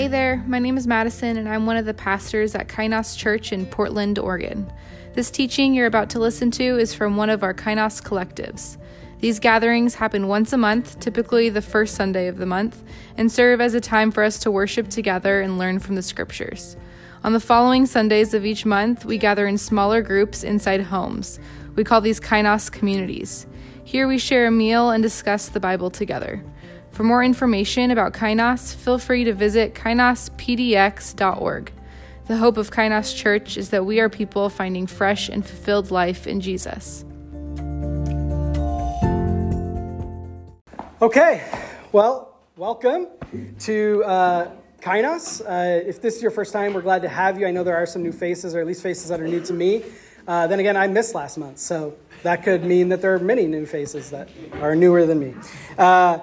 Hey there, my name is Madison, and I'm one of the pastors at Kainos Church in Portland, Oregon. This teaching you're about to listen to is from one of our Kainos collectives. These gatherings happen once a month, typically the first Sunday of the month, and serve as a time for us to worship together and learn from the scriptures. On the following Sundays of each month, we gather in smaller groups inside homes. We call these Kainos communities. Here we share a meal and discuss the Bible together. For more information about Kainos, feel free to visit kainospdx.org. The hope of Kainos Church is that we are people finding fresh and fulfilled life in Jesus. Okay, well, welcome to uh, Kainos. Uh, if this is your first time, we're glad to have you. I know there are some new faces, or at least faces that are new to me. Uh, then again, I missed last month, so that could mean that there are many new faces that are newer than me. Uh,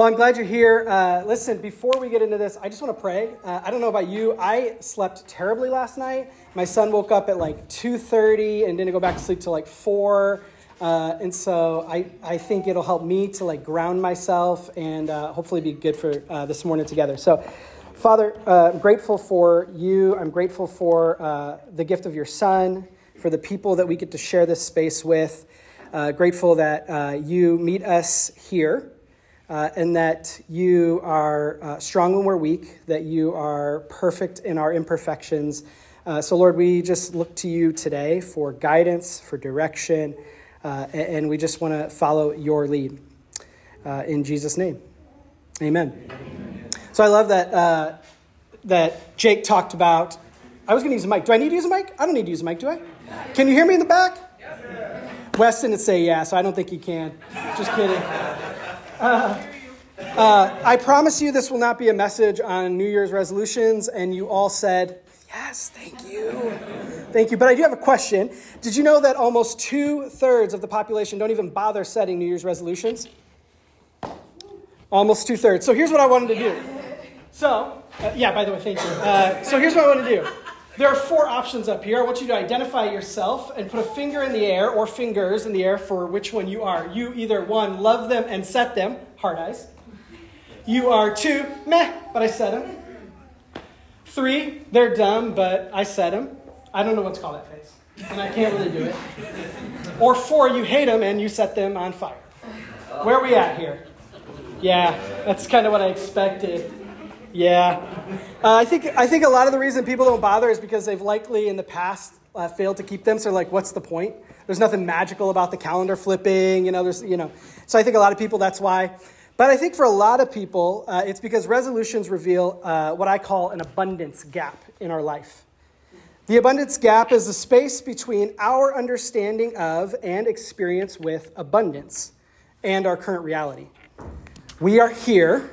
well, I'm glad you're here. Uh, listen, before we get into this, I just want to pray. Uh, I don't know about you. I slept terribly last night. My son woke up at like 2:30 and didn't go back to sleep till like 4. Uh, and so I, I think it'll help me to like ground myself and uh, hopefully be good for uh, this morning together. So, Father, uh, I'm grateful for you. I'm grateful for the gift of your son, for the people that we get to share this space with. Grateful that you meet us here. And that you are strong when we're weak, that you are perfect in our imperfections. so, Lord, we just look to you today for guidance, for direction, uh, and we just want to follow your lead. Uh, in Jesus' name. Amen. Amen. So I love that, uh, that Jake talked about. I was going to use a mic. Do I need to use a mic? I don't need to use a mic, do I? Can you hear me in the back? Weston would say yeah, so I don't think he can. Just kidding. Uh, uh, I promise you this will not be a message on New Year's resolutions, and you all said, yes, thank you. Thank you. But I do have a question. Did you know that almost two thirds of the population don't even bother setting New Year's resolutions? Almost two thirds. So here's what I wanted to do. So, uh, yeah, by the way, thank you. Uh, so here's what I want to do. There are four options up here. I want you to identify yourself and put a finger in the air or fingers in the air for which one you are. You either one, love them and set them, hard eyes. You are two, meh, but I set them. Three, they're dumb, but I set them. I don't know what's called that face, and I can't really do it. Or four, you hate them and you set them on fire. Where are we at here? Yeah, that's kind of what I expected. Yeah, uh, I think I think a lot of the reason people don't bother is because they've likely in the past uh, failed to keep them. So like, what's the point? There's nothing magical about the calendar flipping. You know, there's you know. So I think a lot of people that's why. But I think for a lot of people, uh, it's because resolutions reveal uh, what I call an abundance gap in our life. The abundance gap is the space between our understanding of and experience with abundance and our current reality. We are here,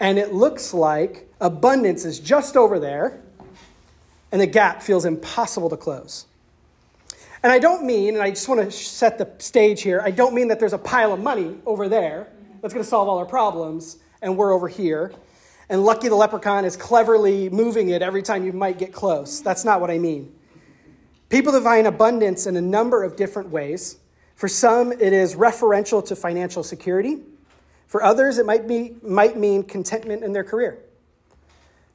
and it looks like abundance is just over there, and the gap feels impossible to close. And I don't mean, and I just want to set the stage here, I don't mean that there's a pile of money over there that's going to solve all our problems, and we're over here and Lucky the Leprechaun is cleverly moving it every time you might get close. That's not what I mean. People define abundance in a number of different ways. For some, it is referential to financial security. For others, it might, be, might mean contentment in their career.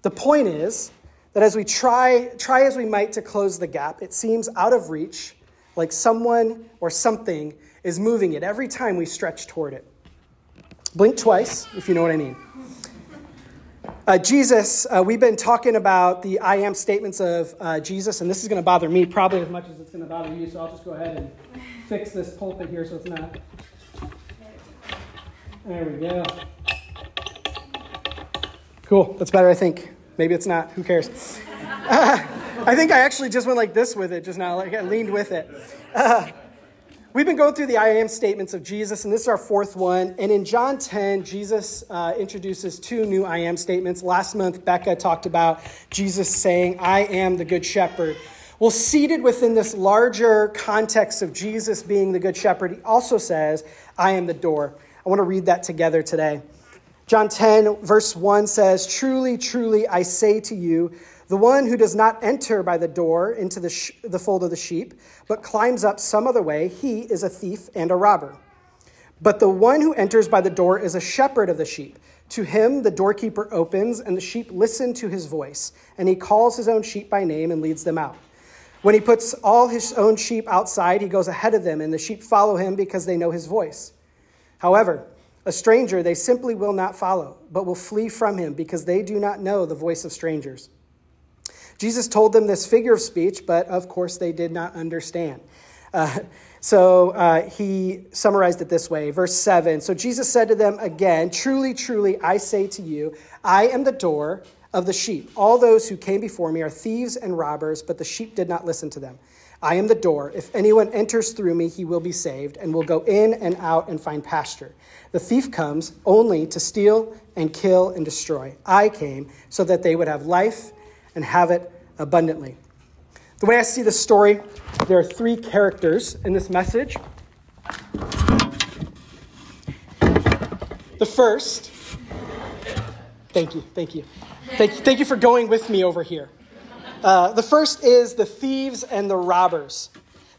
The point is that as we try, try as we might to close the gap, it seems out of reach, like someone or something is moving it every time we stretch toward it. Blink twice, if you know what I mean. Uh, Jesus, uh, we've been talking about the I am statements of uh, Jesus, and this is going to bother me probably as much as it's going to bother you, so I'll just go ahead and fix this pulpit here so it's not. There we go. Cool, that's better, I think. Maybe it's not, who cares? I think I actually just went like this with it just now, like I leaned with it. Uh, We've been going through the I am statements of Jesus, and this is our fourth one. And in John 10, Jesus uh, introduces two new I am statements. Last month, Becca talked about Jesus saying, I am the good shepherd. Well, seated within this larger context of Jesus being the good shepherd, he also says, I am the door. I want to read that together today. John 10, verse 1 says, Truly, truly, I say to you, the one who does not enter by the door into the, sh- the fold of the sheep, but climbs up some other way, he is a thief and a robber. But the one who enters by the door is a shepherd of the sheep. To him, the doorkeeper opens, and the sheep listen to his voice, and he calls his own sheep by name and leads them out. When he puts all his own sheep outside, he goes ahead of them, and the sheep follow him because they know his voice. However, a stranger they simply will not follow, but will flee from him because they do not know the voice of strangers. Jesus told them this figure of speech, but of course they did not understand. Uh, so uh, he summarized it this way, verse 7. So Jesus said to them again, Truly, truly, I say to you, I am the door of the sheep. All those who came before me are thieves and robbers, but the sheep did not listen to them. I am the door. If anyone enters through me, he will be saved, and will go in and out and find pasture. The thief comes only to steal and kill and destroy. I came so that they would have life and have it abundantly. The way I see the story, there are three characters in this message. The first, thank you, thank you. Thank, you, thank you for going with me over here. Uh, the first is the thieves and the robbers.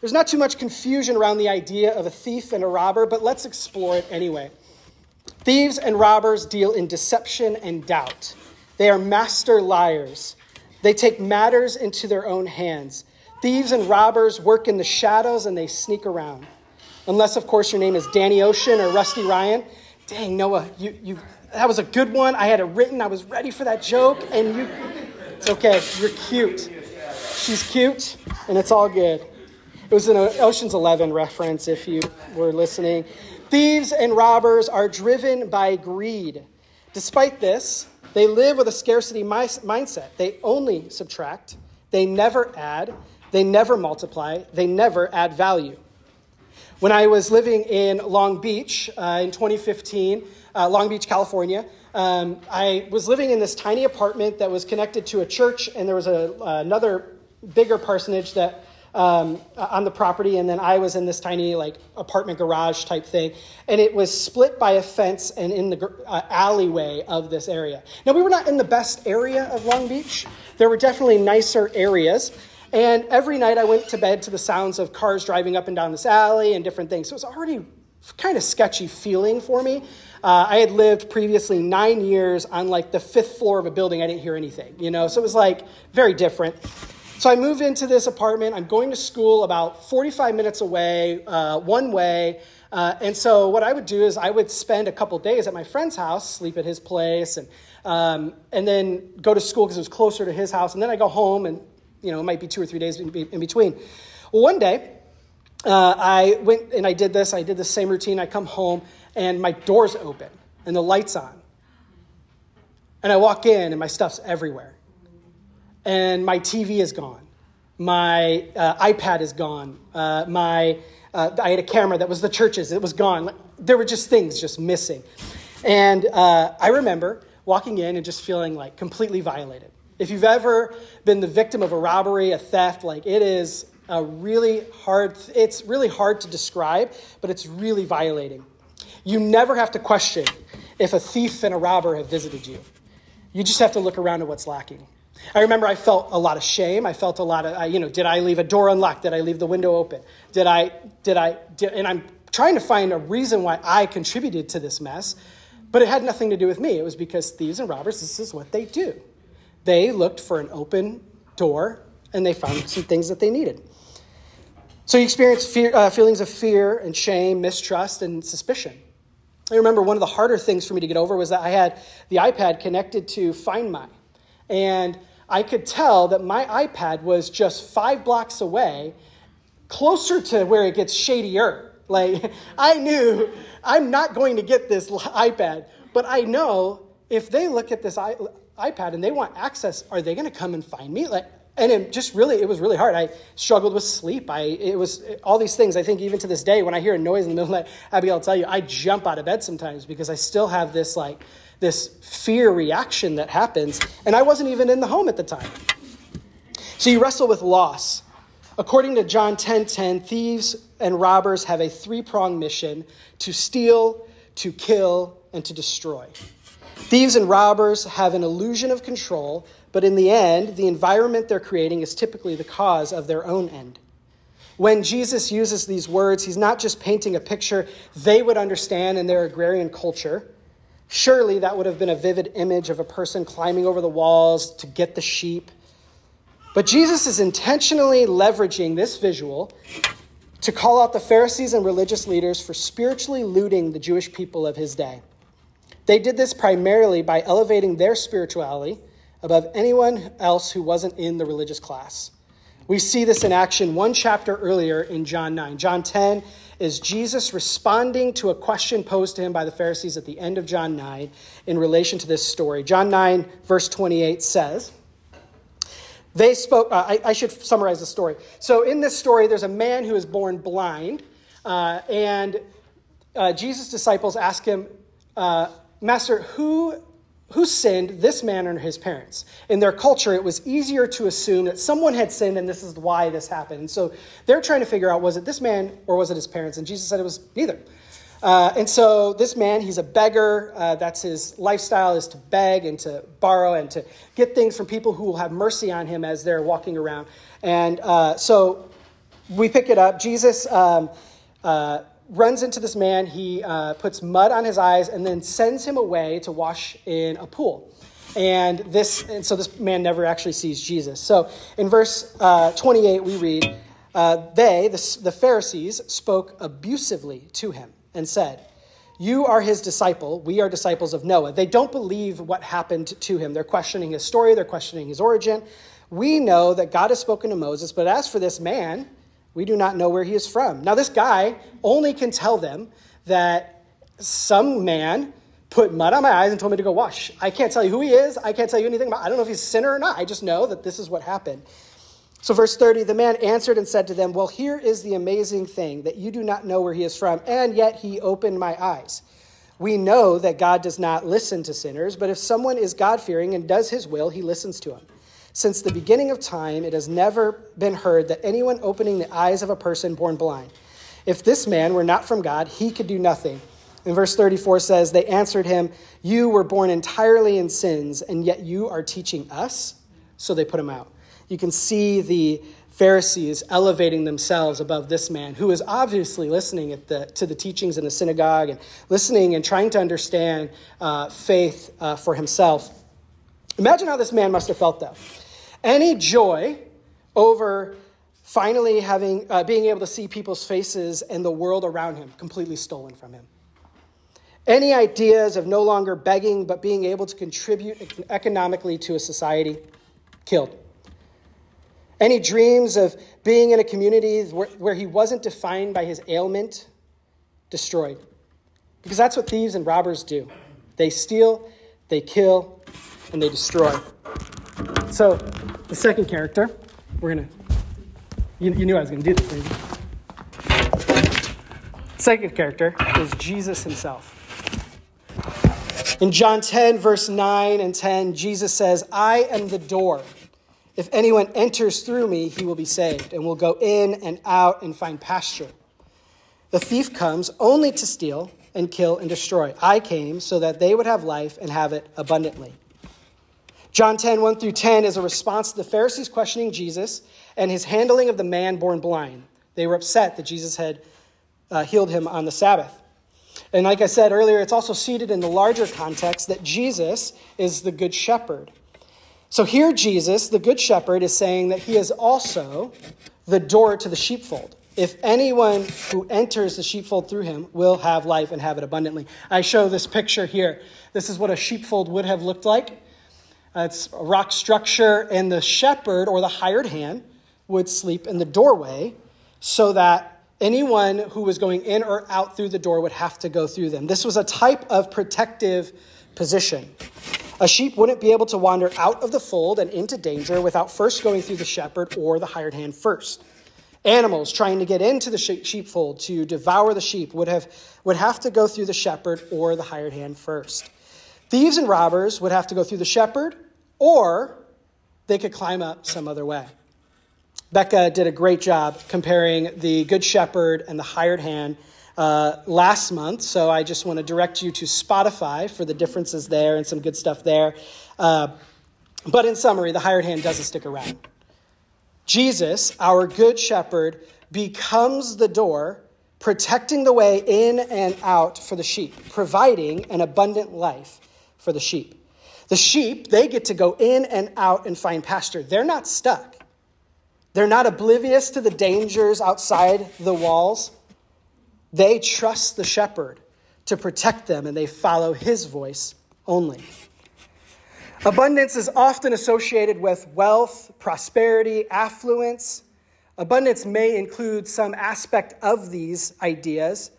There's not too much confusion around the idea of a thief and a robber, but let's explore it anyway. Thieves and robbers deal in deception and doubt. They are master liars. They take matters into their own hands. Thieves and robbers work in the shadows and they sneak around. Unless, of course, your name is Danny Ocean or Rusty Ryan. Dang, Noah, you, you, that was a good one. I had it written. I was ready for that joke, and you, it's okay. You're cute. She's cute, and it's all good. It was an Ocean's Eleven reference if you were listening. Thieves and robbers are driven by greed. Despite this, they live with a scarcity mindset. They only subtract, they never add, they never multiply, they never add value. When I was living in Long Beach uh, in 2015, uh, Long Beach, California, um, I was living in this tiny apartment that was connected to a church, and there was a, another bigger parsonage that um, on the property, and then I was in this tiny like apartment garage type thing, and it was split by a fence and in the uh, alleyway of this area. Now we were not in the best area of Long Beach. There were definitely nicer areas, and every night I went to bed to the sounds of cars driving up and down this alley and different things. So it was already kind of sketchy feeling for me. Uh, I had lived previously nine years on like the fifth floor of a building. I didn't hear anything, you know, so it was like very different. So I move into this apartment. I'm going to school about 45 minutes away, uh, one way. Uh, and so what I would do is I would spend a couple days at my friend's house, sleep at his place, and um, and then go to school because it was closer to his house. And then I go home, and you know it might be two or three days in, in between. Well, one day uh, I went and I did this. I did the same routine. I come home, and my door's open, and the lights on, and I walk in, and my stuff's everywhere and my TV is gone. My uh, iPad is gone. Uh, my, uh, I had a camera that was the church's, it was gone. There were just things just missing. And uh, I remember walking in and just feeling like completely violated. If you've ever been the victim of a robbery, a theft, like it is a really hard, it's really hard to describe, but it's really violating. You never have to question if a thief and a robber have visited you. You just have to look around at what's lacking. I remember I felt a lot of shame. I felt a lot of, you know, did I leave a door unlocked? Did I leave the window open? Did I, did I, did, and I'm trying to find a reason why I contributed to this mess, but it had nothing to do with me. It was because thieves and robbers, this is what they do. They looked for an open door and they found some things that they needed. So you experience fear, uh, feelings of fear and shame, mistrust, and suspicion. I remember one of the harder things for me to get over was that I had the iPad connected to Find My. And I could tell that my iPad was just five blocks away, closer to where it gets shadier. Like, I knew I'm not going to get this iPad, but I know if they look at this iPad and they want access, are they going to come and find me? Like, and it just really, it was really hard. I struggled with sleep. I, it was all these things. I think even to this day, when I hear a noise in the middle of the night, Abigail will tell you, I jump out of bed sometimes because I still have this like this fear reaction that happens, and I wasn't even in the home at the time. So you wrestle with loss. According to John 10:10, 10, 10, thieves and robbers have a three-pronged mission to steal, to kill, and to destroy. Thieves and robbers have an illusion of control, but in the end, the environment they're creating is typically the cause of their own end. When Jesus uses these words, he's not just painting a picture they would understand in their agrarian culture. Surely that would have been a vivid image of a person climbing over the walls to get the sheep. But Jesus is intentionally leveraging this visual to call out the Pharisees and religious leaders for spiritually looting the Jewish people of his day. They did this primarily by elevating their spirituality above anyone else who wasn't in the religious class. We see this in action one chapter earlier in John 9. John 10 is Jesus responding to a question posed to him by the Pharisees at the end of John 9 in relation to this story. John 9, verse 28 says, They spoke, uh, I, I, should summarize the story. So, in this story, there's a man who is born blind, uh, and uh, Jesus' disciples ask him, uh, Master, who who sinned, this man or his parents? In their culture, it was easier to assume that someone had sinned and this is why this happened. So they're trying to figure out was it this man or was it his parents? And Jesus said it was neither. Uh, and so this man, he's a beggar. Uh, that's his lifestyle is to beg and to borrow and to get things from people who will have mercy on him as they're walking around. And uh, so we pick it up. Jesus um, uh, runs into this man. He uh, puts mud on his eyes and then sends him away to wash in a pool. And this, and so this man never actually sees Jesus. So in verse uh, 28, we read, uh, they, the, the Pharisees, spoke abusively to him and said, You are his disciple. We are disciples of Noah. They don't believe what happened to him. They're questioning his story, they're questioning his origin. We know that God has spoken to Moses, but as for this man, we do not know where he is from. Now, this guy only can tell them that some man put mud on my eyes and told me to go wash. I can't tell you who he is. I can't tell you anything about I don't know if he's a sinner or not. I just know that this is what happened. So, verse 30 the man answered and said to them, Well, here is the amazing thing that you do not know where he is from, and yet he opened my eyes. We know that God does not listen to sinners, but if someone is God fearing and does his will, he listens to him. Since the beginning of time, it has never been heard that anyone opening the eyes of a person born blind. If this man were not from God, he could do nothing. And verse 34 says, They answered him, You were born entirely in sins, and yet you are teaching us? So they put him out. You can see the Pharisees elevating themselves above this man who is obviously listening the, to the teachings in the synagogue and listening and trying to understand uh, faith uh, for himself. Imagine how this man must have felt, though. Any joy over finally having, uh, being able to see people's faces and the world around him completely stolen from him. Any ideas of no longer begging but being able to contribute economically to a society killed. Any dreams of being in a community where, where he wasn't defined by his ailment destroyed. Because that's what thieves and robbers do they steal, they kill, and they destroy. So, the second character, we're going to, you, you knew I was going to do this. Second character is Jesus himself. In John 10, verse 9 and 10, Jesus says, I am the door. If anyone enters through me, he will be saved and will go in and out and find pasture. The thief comes only to steal and kill and destroy. I came so that they would have life and have it abundantly. John 10, 1 through 10 is a response to the Pharisees questioning Jesus and his handling of the man born blind. They were upset that Jesus had uh, healed him on the Sabbath. And like I said earlier, it's also seated in the larger context that Jesus is the good shepherd. So here, Jesus, the good shepherd, is saying that he is also the door to the sheepfold. If anyone who enters the sheepfold through him will have life and have it abundantly. I show this picture here. This is what a sheepfold would have looked like. Uh, it's a rock structure, and the shepherd or the hired hand would sleep in the doorway so that anyone who was going in or out through the door would have to go through them. This was a type of protective position. A sheep wouldn't be able to wander out of the fold and into danger without first going through the shepherd or the hired hand first. Animals trying to get into the sheepfold to devour the sheep would have, would have to go through the shepherd or the hired hand first. Thieves and robbers would have to go through the shepherd, or they could climb up some other way. Becca did a great job comparing the Good Shepherd and the hired hand uh, last month, so I just want to direct you to Spotify for the differences there and some good stuff there. Uh, but in summary, the hired hand doesn't stick around. Jesus, our Good Shepherd, becomes the door protecting the way in and out for the sheep, providing an abundant life for the sheep. The sheep, they get to go in and out and find pasture. They're not stuck. They're not oblivious to the dangers outside the walls. They trust the shepherd to protect them and they follow his voice only. Abundance is often associated with wealth, prosperity, affluence. Abundance may include some aspect of these ideas,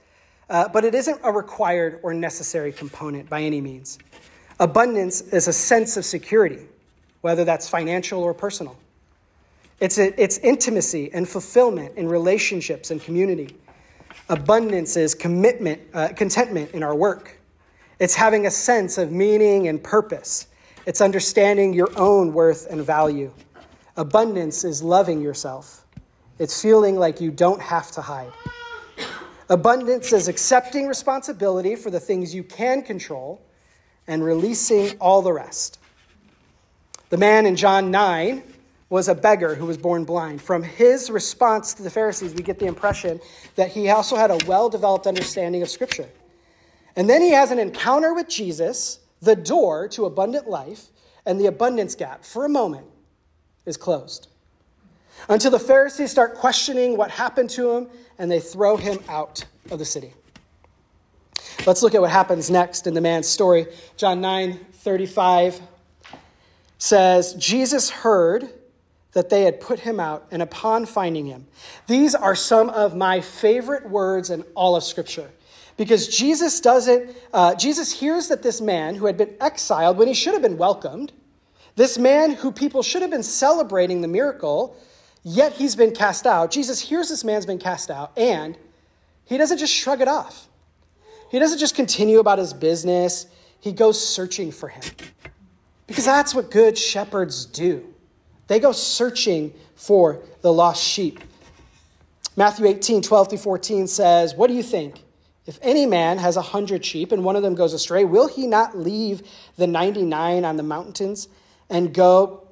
uh, but it isn't a required or necessary component by any means. Abundance is a sense of security, whether that's financial or personal. It's, a, it's intimacy and fulfillment in relationships and community. Abundance is commitment, uh, contentment in our work. It's having a sense of meaning and purpose. It's understanding your own worth and value. Abundance is loving yourself. It's feeling like you don't have to hide. Abundance is accepting responsibility for the things you can control and releasing all the rest. The man in John 9 was a beggar who was born blind. From his response to the Pharisees, we get the impression that he also had a well developed understanding of Scripture. And then he has an encounter with Jesus, the door to abundant life, and the abundance gap, for a moment, is closed. Until the Pharisees start questioning what happened to him and they throw him out of the city. Let's look at what happens next in the man's story. John 9 35 says, Jesus heard that they had put him out, and upon finding him, these are some of my favorite words in all of Scripture. Because Jesus doesn't, uh, Jesus hears that this man who had been exiled when he should have been welcomed, this man who people should have been celebrating the miracle, yet he's been cast out. Jesus hears this man's been cast out, and he doesn't just shrug it off. He doesn't just continue about his business, he goes searching for him. Because that's what good shepherds do. They go searching for the lost sheep. Matthew 18, 12 through 14 says, What do you think? If any man has a hundred sheep and one of them goes astray, will he not leave the 99 on the mountains and go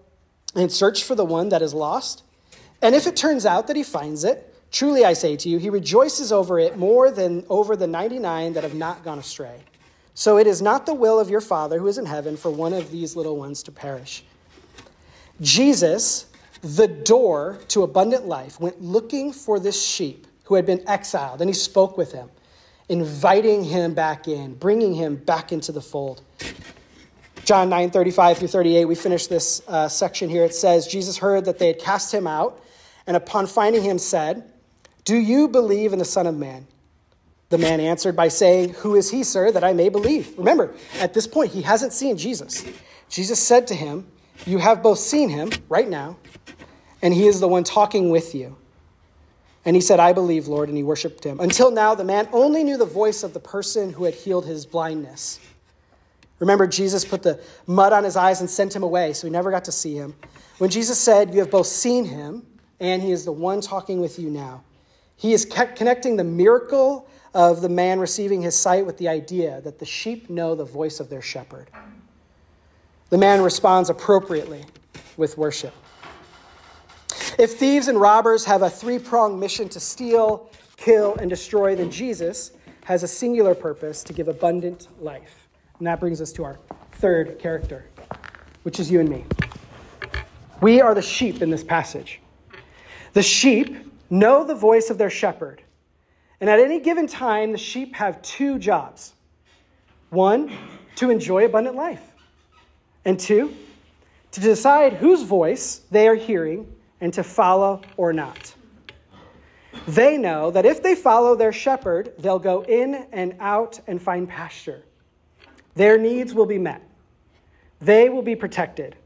and search for the one that is lost? And if it turns out that he finds it, Truly I say to you, he rejoices over it more than over the 99 that have not gone astray. So it is not the will of your Father who is in heaven for one of these little ones to perish. Jesus, the door to abundant life, went looking for this sheep who had been exiled, and he spoke with him, inviting him back in, bringing him back into the fold. John 9 35 through 38, we finish this uh, section here. It says, Jesus heard that they had cast him out, and upon finding him, said, do you believe in the Son of Man? The man answered by saying, Who is he, sir, that I may believe? Remember, at this point, he hasn't seen Jesus. Jesus said to him, You have both seen him right now, and he is the one talking with you. And he said, I believe, Lord, and he worshiped him. Until now, the man only knew the voice of the person who had healed his blindness. Remember, Jesus put the mud on his eyes and sent him away, so he never got to see him. When Jesus said, You have both seen him, and he is the one talking with you now. He is connecting the miracle of the man receiving his sight with the idea that the sheep know the voice of their shepherd. The man responds appropriately with worship. If thieves and robbers have a three pronged mission to steal, kill, and destroy, then Jesus has a singular purpose to give abundant life. And that brings us to our third character, which is you and me. We are the sheep in this passage. The sheep know the voice of their shepherd. And at any given time, the sheep have two jobs one, to enjoy abundant life, and two, to decide whose voice they are hearing and to follow or not. They know that if they follow their shepherd, they'll go in and out and find pasture. Their needs will be met. They will be protected.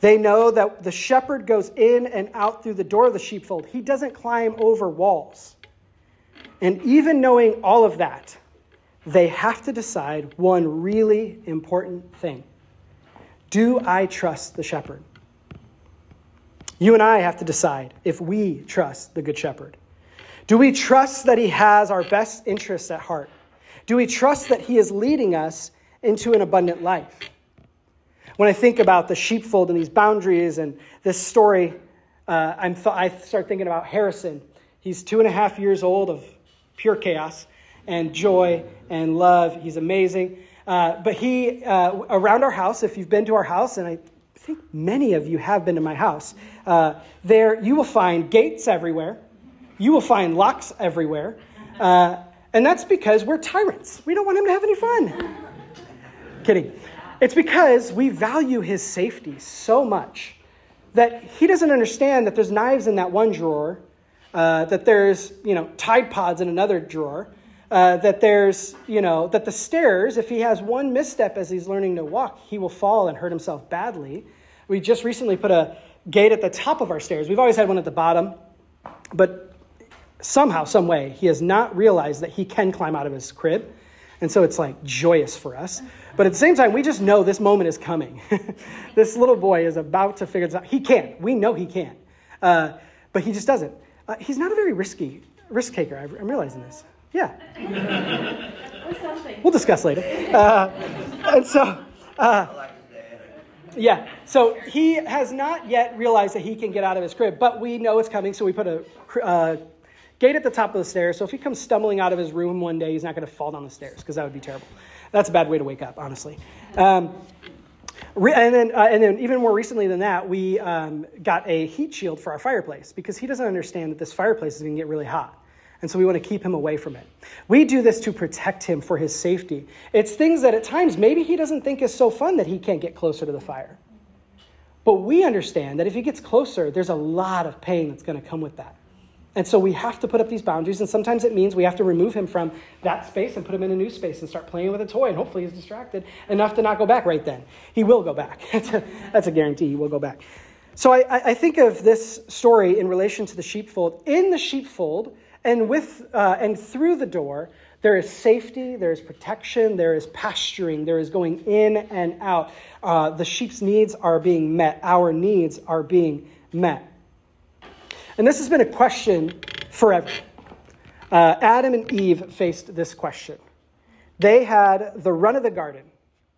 They know that the shepherd goes in and out through the door of the sheepfold. He doesn't climb over walls. And even knowing all of that, they have to decide one really important thing Do I trust the shepherd? You and I have to decide if we trust the Good Shepherd. Do we trust that He has our best interests at heart? Do we trust that He is leading us into an abundant life? When I think about the sheepfold and these boundaries and this story, uh, th- i start thinking about Harrison. He's two and a half years old of pure chaos and joy and love. He's amazing. Uh, but he, uh, around our house, if you've been to our house, and I think many of you have been to my house, uh, there you will find gates everywhere. You will find locks everywhere. Uh, and that's because we're tyrants. We don't want him to have any fun. Kidding. It's because we value his safety so much that he doesn't understand that there's knives in that one drawer, uh, that there's, you know, Tide Pods in another drawer, uh, that there's, you know, that the stairs, if he has one misstep as he's learning to walk, he will fall and hurt himself badly. We just recently put a gate at the top of our stairs. We've always had one at the bottom, but somehow, some way, he has not realized that he can climb out of his crib. And so it's like joyous for us. But at the same time, we just know this moment is coming. this little boy is about to figure this out. He can't. We know he can. Uh, but he just doesn't. Uh, he's not a very risky risk taker. I'm realizing this. Yeah. we'll discuss later. Uh, and so, uh, yeah. So he has not yet realized that he can get out of his crib, but we know it's coming, so we put a uh, gate at the top of the stairs. So if he comes stumbling out of his room one day, he's not going to fall down the stairs because that would be terrible. That's a bad way to wake up, honestly. Um, and then, uh, and then, even more recently than that, we um, got a heat shield for our fireplace because he doesn't understand that this fireplace is going to get really hot. And so we want to keep him away from it. We do this to protect him for his safety. It's things that at times maybe he doesn't think is so fun that he can't get closer to the fire. But we understand that if he gets closer, there's a lot of pain that's going to come with that. And so we have to put up these boundaries, and sometimes it means we have to remove him from that space and put him in a new space and start playing with a toy, and hopefully he's distracted enough to not go back right then. He will go back. that's, a, guarantee, he will go back. So I, I think of this story in relation to the sheepfold. In the sheepfold, and, with, uh, and through the door, there is safety, there is protection, there is pasturing, there is going in and out. Uh, the sheep's needs are being met, our needs are being met. And this has been a question forever. Uh, Adam and Eve faced this question. They had the run of the garden.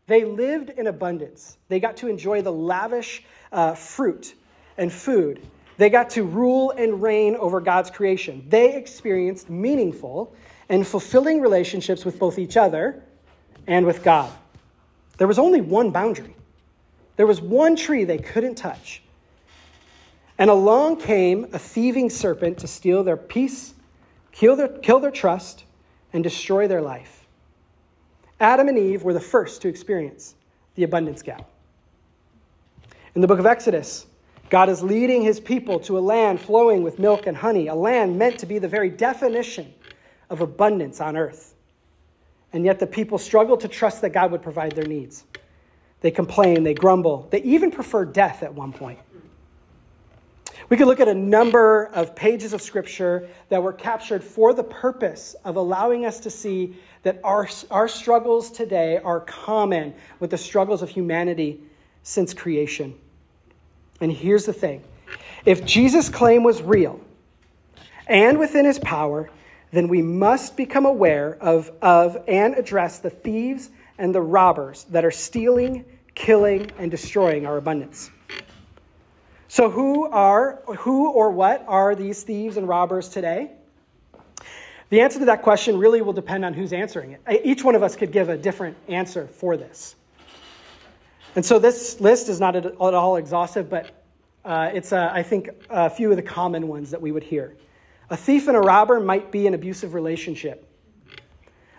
They lived in abundance. They got to enjoy the lavish uh, fruit and food. They got to rule and reign over God's creation. They experienced meaningful and fulfilling relationships with both each other and with God. There was only one boundary. There was one tree they couldn't touch. And along came a thieving serpent to steal their peace, kill their, kill their trust, and destroy their life. Adam and Eve were the first to experience the abundance gap. In the book of Exodus, God is leading his people to a land flowing with milk and honey, a land meant to be the very definition of abundance on earth. And yet the people struggle to trust that God would provide their needs. They complain, they grumble, they even prefer death at one point. We could look at a number of pages of scripture that were captured for the purpose of allowing us to see that our, our struggles today are common with the struggles of humanity since creation. And here's the thing if Jesus' claim was real and within his power, then we must become aware of, of and address the thieves and the robbers that are stealing, killing, and destroying our abundance. So who are who or what are these thieves and robbers today? The answer to that question really will depend on who's answering it. Each one of us could give a different answer for this. And so this list is not at all exhaustive, but uh, it's, uh, I think, a few of the common ones that we would hear. A thief and a robber might be an abusive relationship.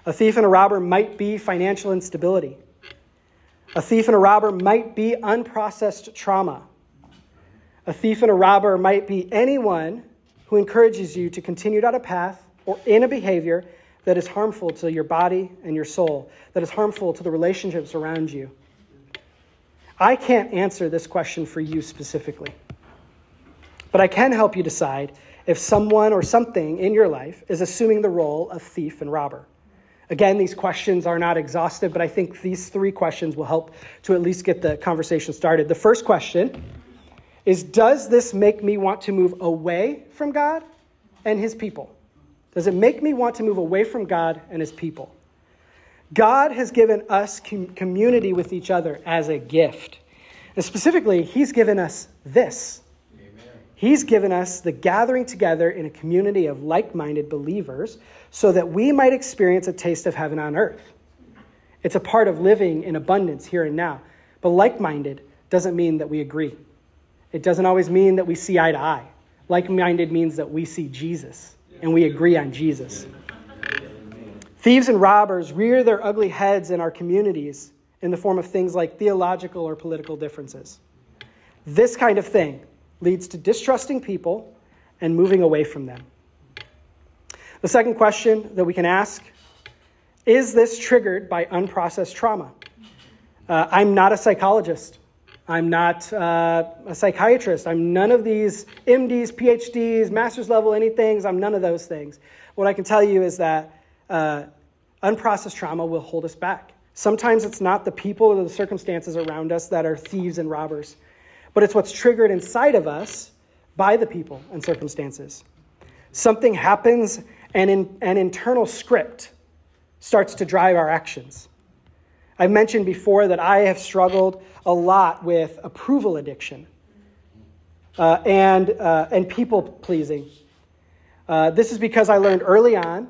A thief and a robber might be financial instability. A thief and a robber might be unprocessed trauma. A thief and a robber might be anyone who encourages you to continue down a path or in a behavior that is harmful to your body and your soul, that is harmful to the relationships around you. I can't answer this question for you specifically, but I can help you decide if someone or something in your life is assuming the role of thief and robber. Again, these questions are not exhaustive, but I think these three questions will help to at least get the conversation started. The first question is Does this make me want to move away from God and his people? Does it make me want to move away from God and his people? God has given us community with each other as a gift. And specifically, he's given us this. Amen. He's given us the gathering together in a community of like minded believers so that we might experience a taste of heaven on earth. It's a part of living in abundance here and now. But like minded doesn't mean that we agree. It doesn't always mean that we see eye to eye. Like minded means that we see Jesus and we agree on Jesus. Thieves and robbers rear their ugly heads in our communities in the form of things like theological or political differences. This kind of thing leads to distrusting people and moving away from them. The second question that we can ask is this triggered by unprocessed trauma? Uh, I'm not a psychologist. I'm not uh, a psychiatrist. I'm none of these MDs, PhDs, master's level anythings. I'm none of those things. What I can tell you is that uh, unprocessed trauma will hold us back. Sometimes it's not the people or the circumstances around us that are thieves and robbers, but it's what's triggered inside of us by the people and circumstances. Something happens, and an internal script starts to drive our actions. I've mentioned before that I have struggled a lot with approval addiction uh, and, uh, and people pleasing. Uh, this is because I learned early on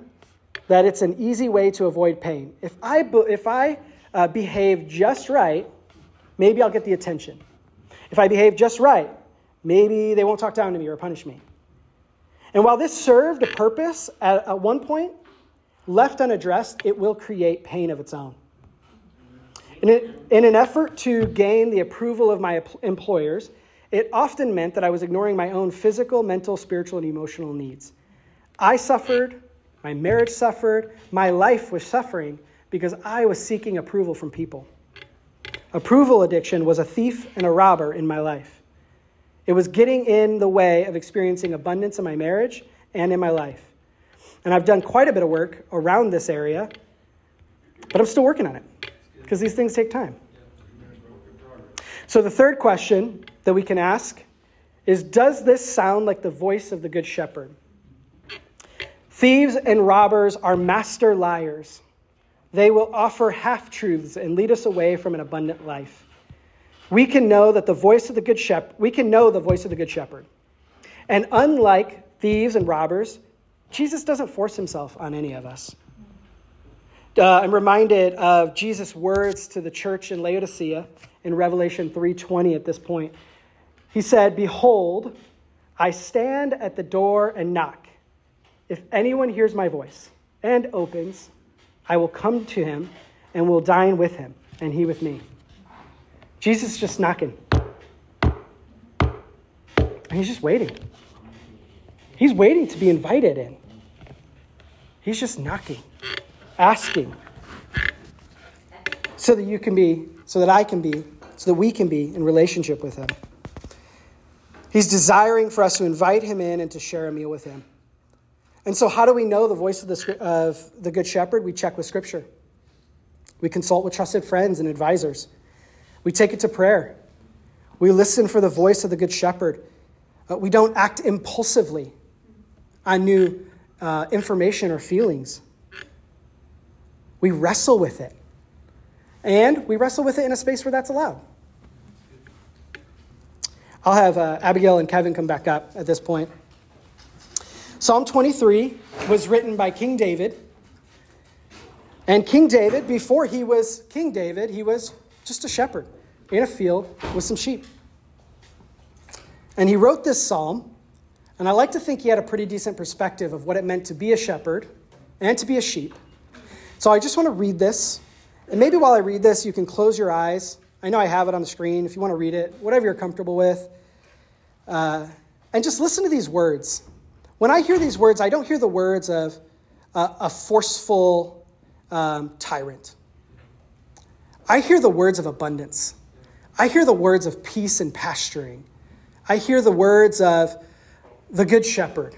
that it's an easy way to avoid pain. If I, if I uh, behave just right, maybe I'll get the attention. If I behave just right, maybe they won't talk down to me or punish me. And while this served a purpose at, at one point, left unaddressed, it will create pain of its own. In, it, in an effort to gain the approval of my employers, it often meant that I was ignoring my own physical, mental, spiritual, and emotional needs. I suffered, my marriage suffered, my life was suffering because I was seeking approval from people. Approval addiction was a thief and a robber in my life. It was getting in the way of experiencing abundance in my marriage and in my life. And I've done quite a bit of work around this area, but I'm still working on it because these things take time. So, the third question that we can ask is Does this sound like the voice of the Good Shepherd? Thieves and robbers are master liars. They will offer half truths and lead us away from an abundant life. We can know that the voice of the good shepherd, we can know the voice of the good shepherd. And unlike thieves and robbers, Jesus doesn't force himself on any of us. Uh, I'm reminded of Jesus' words to the church in Laodicea in Revelation 3:20 at this point. He said, "Behold, I stand at the door and knock. If anyone hears my voice and opens, I will come to him and will dine with him, and he with me. Jesus is just knocking. And he's just waiting. He's waiting to be invited in. He's just knocking, asking, so that you can be, so that I can be, so that we can be in relationship with him. He's desiring for us to invite him in and to share a meal with him. And so, how do we know the voice of the, of the Good Shepherd? We check with Scripture. We consult with trusted friends and advisors. We take it to prayer. We listen for the voice of the Good Shepherd. Uh, we don't act impulsively on new uh, information or feelings. We wrestle with it. And we wrestle with it in a space where that's allowed. I'll have uh, Abigail and Kevin come back up at this point. Psalm 23 was written by King David. And King David, before he was King David, he was just a shepherd in a field with some sheep. And he wrote this psalm, and I like to think he had a pretty decent perspective of what it meant to be a shepherd and to be a sheep. So I just want to read this. And maybe while I read this, you can close your eyes. I know I have it on the screen if you want to read it, whatever you're comfortable with. Uh, and just listen to these words. When I hear these words, I don't hear the words of a forceful um, tyrant. I hear the words of abundance. I hear the words of peace and pasturing. I hear the words of the Good Shepherd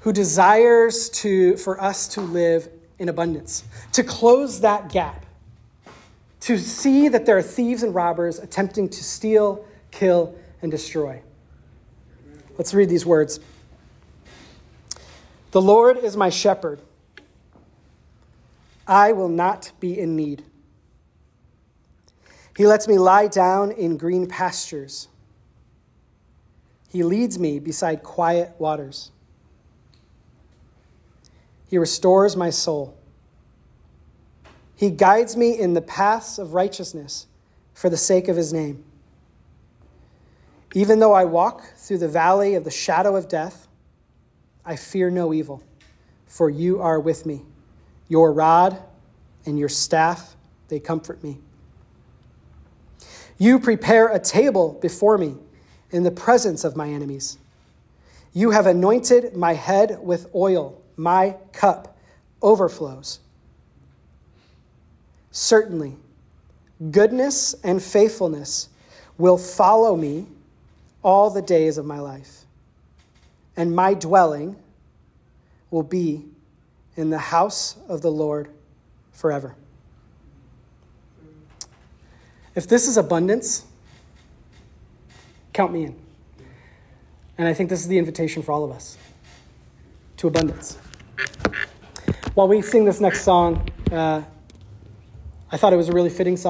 who desires to, for us to live in abundance, to close that gap, to see that there are thieves and robbers attempting to steal, kill, and destroy. Let's read these words. The Lord is my shepherd. I will not be in need. He lets me lie down in green pastures. He leads me beside quiet waters. He restores my soul. He guides me in the paths of righteousness for the sake of his name. Even though I walk through the valley of the shadow of death, I fear no evil, for you are with me. Your rod and your staff, they comfort me. You prepare a table before me in the presence of my enemies. You have anointed my head with oil, my cup overflows. Certainly, goodness and faithfulness will follow me all the days of my life, and my dwelling will be in the house of the Lord forever. If this is abundance, count me in. And I think this is the invitation for all of us to abundance. While we sing this next song, uh, I thought it was a really fitting song.